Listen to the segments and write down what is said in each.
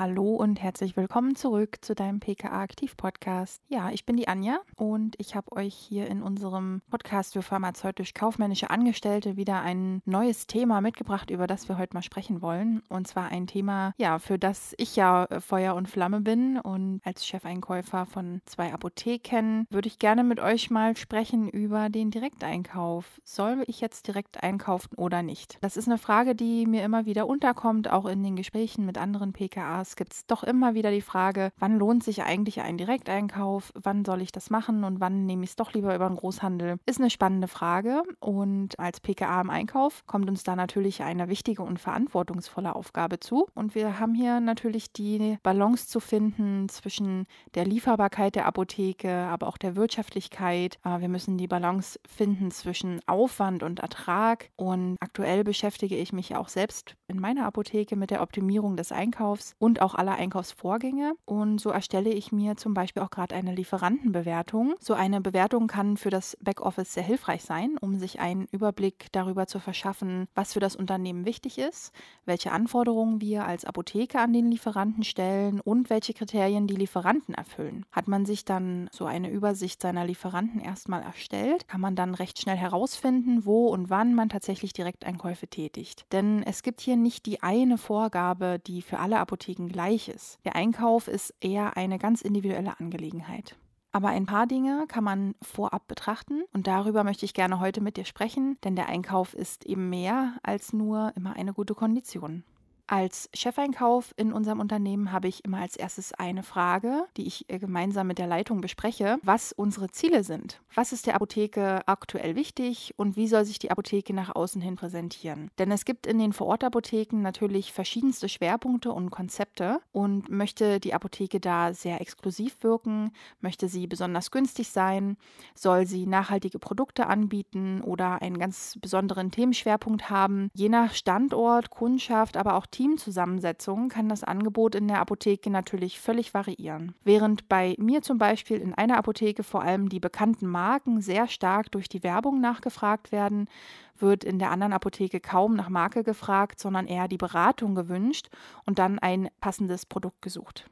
hallo und herzlich willkommen zurück zu deinem PKA Aktiv Podcast. Ja, ich bin die Anja und ich habe euch hier in unserem Podcast für pharmazeutisch-kaufmännische Angestellte wieder ein neues Thema mitgebracht, über das wir heute mal sprechen wollen. Und zwar ein Thema, ja, für das ich ja Feuer und Flamme bin und als Chefeinkäufer von zwei Apotheken würde ich gerne mit euch mal sprechen über den Direkteinkauf. Soll ich jetzt direkt einkaufen oder nicht? Das ist eine Frage, die mir immer wieder unterkommt, auch in den Gesprächen mit anderen PKAs gibt es doch immer wieder die Frage, wann lohnt sich eigentlich ein Direkteinkauf, wann soll ich das machen? Und wann nehme ich es doch lieber über einen Großhandel? Ist eine spannende Frage. Und als PKA im Einkauf kommt uns da natürlich eine wichtige und verantwortungsvolle Aufgabe zu. Und wir haben hier natürlich die Balance zu finden zwischen der Lieferbarkeit der Apotheke, aber auch der Wirtschaftlichkeit. Wir müssen die Balance finden zwischen Aufwand und Ertrag. Und aktuell beschäftige ich mich auch selbst in meiner Apotheke mit der Optimierung des Einkaufs und auch aller Einkaufsvorgänge. Und so erstelle ich mir zum Beispiel auch gerade eine Lieferantenbewertung. So eine Bewertung kann für das Backoffice sehr hilfreich sein, um sich einen Überblick darüber zu verschaffen, was für das Unternehmen wichtig ist, welche Anforderungen wir als Apotheke an den Lieferanten stellen und welche Kriterien die Lieferanten erfüllen. Hat man sich dann so eine Übersicht seiner Lieferanten erstmal erstellt, kann man dann recht schnell herausfinden, wo und wann man tatsächlich Direkteinkäufe tätigt. Denn es gibt hier nicht die eine Vorgabe, die für alle Apotheken gleich ist. Der Einkauf ist eher eine ganz individuelle Angelegenheit. Aber ein paar Dinge kann man vorab betrachten und darüber möchte ich gerne heute mit dir sprechen, denn der Einkauf ist eben mehr als nur immer eine gute Kondition. Als Chefeinkauf in unserem Unternehmen habe ich immer als erstes eine Frage, die ich äh, gemeinsam mit der Leitung bespreche, was unsere Ziele sind. Was ist der Apotheke aktuell wichtig und wie soll sich die Apotheke nach außen hin präsentieren? Denn es gibt in den Vorortapotheken natürlich verschiedenste Schwerpunkte und Konzepte und möchte die Apotheke da sehr exklusiv wirken, möchte sie besonders günstig sein, soll sie nachhaltige Produkte anbieten oder einen ganz besonderen Themenschwerpunkt haben. Je nach Standort, Kundschaft, aber auch Teamzusammensetzung kann das Angebot in der Apotheke natürlich völlig variieren. Während bei mir zum Beispiel in einer Apotheke vor allem die bekannten Marken sehr stark durch die Werbung nachgefragt werden, wird in der anderen Apotheke kaum nach Marke gefragt, sondern eher die Beratung gewünscht und dann ein passendes Produkt gesucht.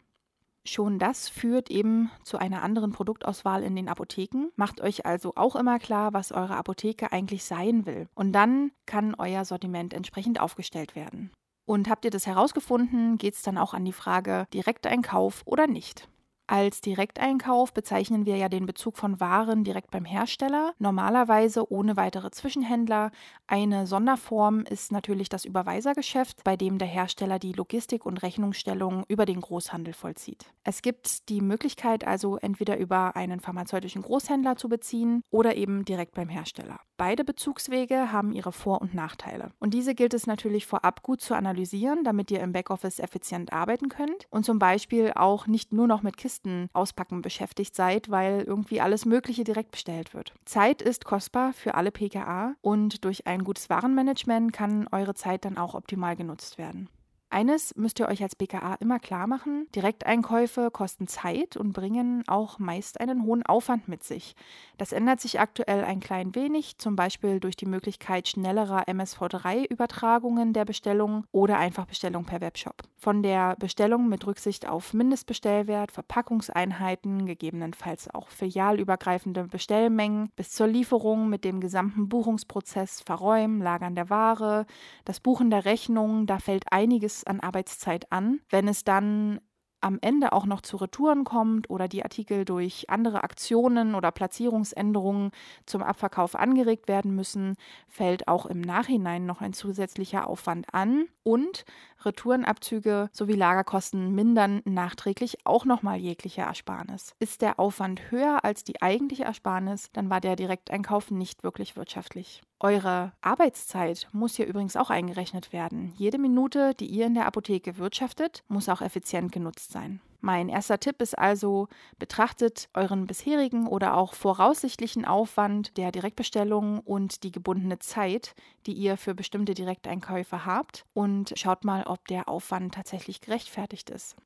Schon das führt eben zu einer anderen Produktauswahl in den Apotheken. Macht euch also auch immer klar, was eure Apotheke eigentlich sein will. Und dann kann euer Sortiment entsprechend aufgestellt werden. Und habt ihr das herausgefunden, geht es dann auch an die Frage Direkteinkauf oder nicht. Als Direkteinkauf bezeichnen wir ja den Bezug von Waren direkt beim Hersteller, normalerweise ohne weitere Zwischenhändler. Eine Sonderform ist natürlich das Überweisergeschäft, bei dem der Hersteller die Logistik und Rechnungsstellung über den Großhandel vollzieht. Es gibt die Möglichkeit also entweder über einen pharmazeutischen Großhändler zu beziehen oder eben direkt beim Hersteller. Beide Bezugswege haben ihre Vor- und Nachteile. Und diese gilt es natürlich vorab gut zu analysieren, damit ihr im Backoffice effizient arbeiten könnt und zum Beispiel auch nicht nur noch mit Kisten auspacken beschäftigt seid, weil irgendwie alles Mögliche direkt bestellt wird. Zeit ist kostbar für alle PKA und durch ein gutes Warenmanagement kann eure Zeit dann auch optimal genutzt werden. Eines müsst ihr euch als BKA immer klar machen, Direkteinkäufe kosten Zeit und bringen auch meist einen hohen Aufwand mit sich. Das ändert sich aktuell ein klein wenig, zum Beispiel durch die Möglichkeit schnellerer MSV3-Übertragungen der Bestellung oder einfach Bestellung per Webshop. Von der Bestellung mit Rücksicht auf Mindestbestellwert, Verpackungseinheiten, gegebenenfalls auch filialübergreifende Bestellmengen, bis zur Lieferung mit dem gesamten Buchungsprozess, Verräumen, Lagern der Ware, das Buchen der Rechnung, da fällt einiges an Arbeitszeit an. Wenn es dann am Ende auch noch zu Retouren kommt oder die Artikel durch andere Aktionen oder Platzierungsänderungen zum Abverkauf angeregt werden müssen, fällt auch im Nachhinein noch ein zusätzlicher Aufwand an und Retourenabzüge sowie Lagerkosten mindern nachträglich auch nochmal jegliche Ersparnis. Ist der Aufwand höher als die eigentliche Ersparnis, dann war der Direkteinkauf nicht wirklich wirtschaftlich. Eure Arbeitszeit muss hier übrigens auch eingerechnet werden. Jede Minute, die ihr in der Apotheke wirtschaftet, muss auch effizient genutzt sein. Mein erster Tipp ist also, betrachtet euren bisherigen oder auch voraussichtlichen Aufwand der Direktbestellung und die gebundene Zeit, die ihr für bestimmte Direkteinkäufe habt und schaut mal, ob der Aufwand tatsächlich gerechtfertigt ist.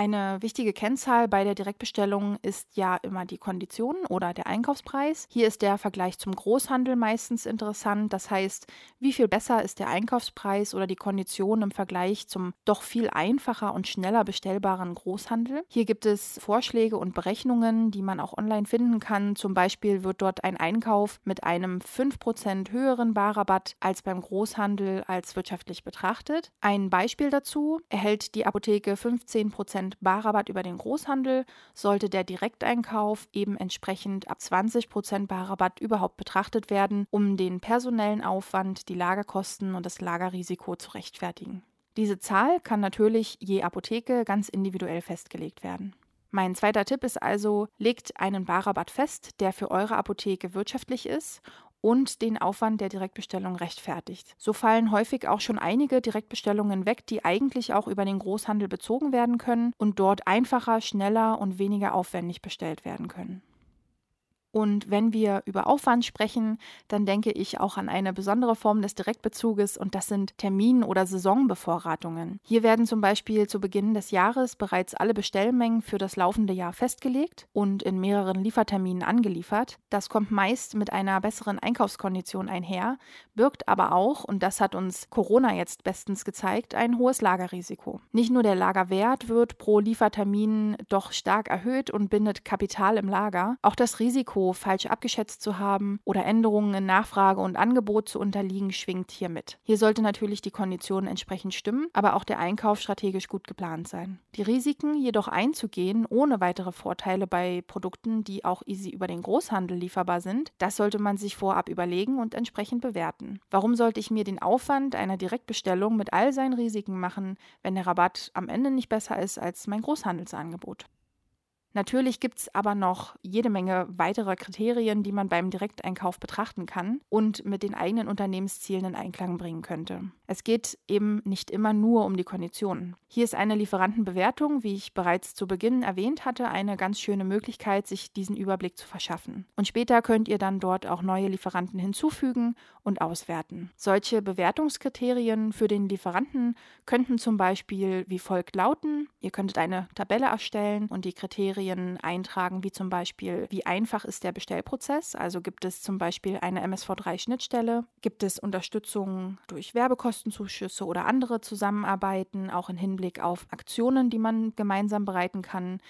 Eine wichtige Kennzahl bei der Direktbestellung ist ja immer die Kondition oder der Einkaufspreis. Hier ist der Vergleich zum Großhandel meistens interessant. Das heißt, wie viel besser ist der Einkaufspreis oder die Kondition im Vergleich zum doch viel einfacher und schneller bestellbaren Großhandel. Hier gibt es Vorschläge und Berechnungen, die man auch online finden kann. Zum Beispiel wird dort ein Einkauf mit einem 5% höheren Barrabatt als beim Großhandel als wirtschaftlich betrachtet. Ein Beispiel dazu erhält die Apotheke 15% Barrabatt über den Großhandel, sollte der Direkteinkauf eben entsprechend ab 20% Barrabatt überhaupt betrachtet werden, um den personellen Aufwand, die Lagerkosten und das Lagerrisiko zu rechtfertigen. Diese Zahl kann natürlich je Apotheke ganz individuell festgelegt werden. Mein zweiter Tipp ist also, legt einen Barrabatt fest, der für eure Apotheke wirtschaftlich ist und den Aufwand der Direktbestellung rechtfertigt. So fallen häufig auch schon einige Direktbestellungen weg, die eigentlich auch über den Großhandel bezogen werden können und dort einfacher, schneller und weniger aufwendig bestellt werden können. Und wenn wir über Aufwand sprechen, dann denke ich auch an eine besondere Form des Direktbezuges und das sind Termin- oder Saisonbevorratungen. Hier werden zum Beispiel zu Beginn des Jahres bereits alle Bestellmengen für das laufende Jahr festgelegt und in mehreren Lieferterminen angeliefert. Das kommt meist mit einer besseren Einkaufskondition einher, birgt aber auch, und das hat uns Corona jetzt bestens gezeigt, ein hohes Lagerrisiko. Nicht nur der Lagerwert wird pro Liefertermin doch stark erhöht und bindet Kapital im Lager, auch das Risiko Risiko falsch abgeschätzt zu haben oder Änderungen in Nachfrage und Angebot zu unterliegen, schwingt hier mit. Hier sollte natürlich die Kondition entsprechend stimmen, aber auch der Einkauf strategisch gut geplant sein. Die Risiken jedoch einzugehen, ohne weitere Vorteile bei Produkten, die auch easy über den Großhandel lieferbar sind, das sollte man sich vorab überlegen und entsprechend bewerten. Warum sollte ich mir den Aufwand einer Direktbestellung mit all seinen Risiken machen, wenn der Rabatt am Ende nicht besser ist als mein Großhandelsangebot? Natürlich gibt es aber noch jede Menge weiterer Kriterien, die man beim Direkteinkauf betrachten kann und mit den eigenen Unternehmenszielen in Einklang bringen könnte. Es geht eben nicht immer nur um die Konditionen. Hier ist eine Lieferantenbewertung, wie ich bereits zu Beginn erwähnt hatte, eine ganz schöne Möglichkeit, sich diesen Überblick zu verschaffen. Und später könnt ihr dann dort auch neue Lieferanten hinzufügen und auswerten. Solche Bewertungskriterien für den Lieferanten könnten zum Beispiel wie folgt lauten. Ihr könntet eine Tabelle erstellen und die Kriterien Kriterien eintragen, wie zum Beispiel, wie einfach ist der Bestellprozess? Also gibt es zum Beispiel eine MSV3-Schnittstelle? Gibt es Unterstützung durch Werbekostenzuschüsse oder andere Zusammenarbeiten, auch im Hinblick auf Aktionen, die man gemeinsam bereiten kann?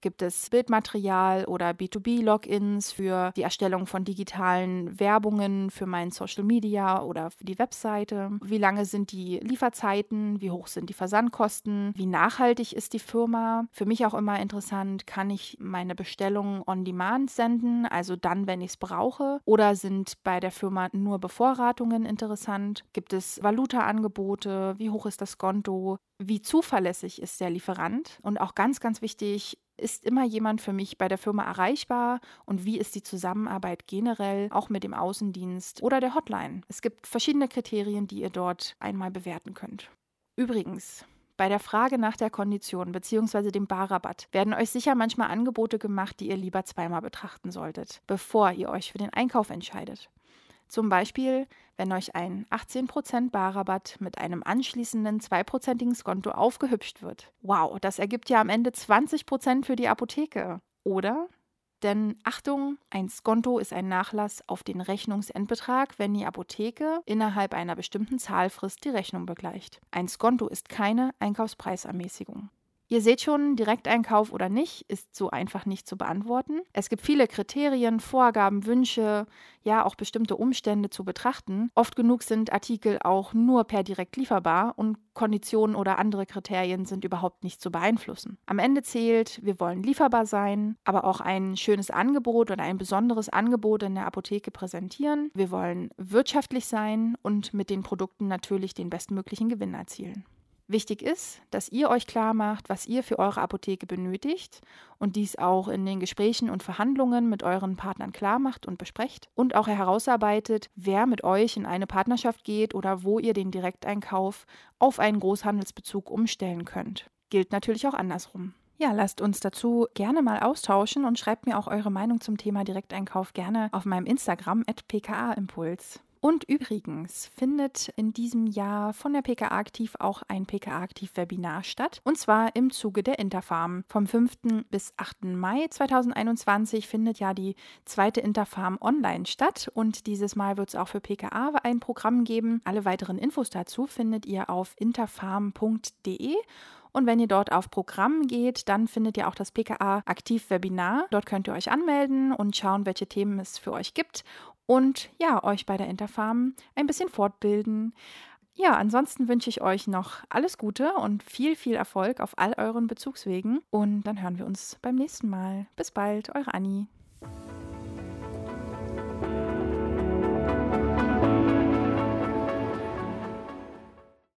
Gibt es Bildmaterial oder B2B-Logins für die Erstellung von digitalen Werbungen für meinen Social Media oder für die Webseite? Wie lange sind die Lieferzeiten? Wie hoch sind die Versandkosten? Wie nachhaltig ist die Firma? Für mich auch immer interessant, kann ich meine Bestellungen on demand senden, also dann, wenn ich es brauche? Oder sind bei der Firma nur Bevorratungen interessant? Gibt es Valuta-Angebote? Wie hoch ist das Konto? Wie zuverlässig ist der Lieferant? Und auch ganz, ganz wichtig, ist immer jemand für mich bei der Firma erreichbar und wie ist die Zusammenarbeit generell auch mit dem Außendienst oder der Hotline? Es gibt verschiedene Kriterien, die ihr dort einmal bewerten könnt. Übrigens, bei der Frage nach der Kondition bzw. dem Barrabatt werden euch sicher manchmal Angebote gemacht, die ihr lieber zweimal betrachten solltet, bevor ihr euch für den Einkauf entscheidet. Zum Beispiel, wenn euch ein 18% Barrabatt mit einem anschließenden 2%igen Skonto aufgehübscht wird. Wow, das ergibt ja am Ende 20% für die Apotheke. Oder? Denn Achtung, ein Skonto ist ein Nachlass auf den Rechnungsendbetrag, wenn die Apotheke innerhalb einer bestimmten Zahlfrist die Rechnung begleicht. Ein Skonto ist keine Einkaufspreisermäßigung. Ihr seht schon, Direkteinkauf oder nicht ist so einfach nicht zu beantworten. Es gibt viele Kriterien, Vorgaben, Wünsche, ja auch bestimmte Umstände zu betrachten. Oft genug sind Artikel auch nur per direkt lieferbar und Konditionen oder andere Kriterien sind überhaupt nicht zu beeinflussen. Am Ende zählt, wir wollen lieferbar sein, aber auch ein schönes Angebot oder ein besonderes Angebot in der Apotheke präsentieren. Wir wollen wirtschaftlich sein und mit den Produkten natürlich den bestmöglichen Gewinn erzielen. Wichtig ist, dass ihr euch klar macht, was ihr für eure Apotheke benötigt und dies auch in den Gesprächen und Verhandlungen mit euren Partnern klar macht und besprecht und auch herausarbeitet, wer mit euch in eine Partnerschaft geht oder wo ihr den Direkteinkauf auf einen Großhandelsbezug umstellen könnt. Gilt natürlich auch andersrum. Ja, lasst uns dazu gerne mal austauschen und schreibt mir auch eure Meinung zum Thema Direkteinkauf gerne auf meinem Instagram at pkaimpuls. Und übrigens findet in diesem Jahr von der PKA Aktiv auch ein PKA Aktiv Webinar statt. Und zwar im Zuge der Interfarm. Vom 5. bis 8. Mai 2021 findet ja die zweite Interfarm online statt. Und dieses Mal wird es auch für PKA ein Programm geben. Alle weiteren Infos dazu findet ihr auf interfarm.de. Und wenn ihr dort auf Programm geht, dann findet ihr auch das PKA Aktiv Webinar. Dort könnt ihr euch anmelden und schauen, welche Themen es für euch gibt und ja, euch bei der Interfarm ein bisschen fortbilden. Ja, ansonsten wünsche ich euch noch alles Gute und viel, viel Erfolg auf all euren Bezugswegen. Und dann hören wir uns beim nächsten Mal. Bis bald, eure Anni.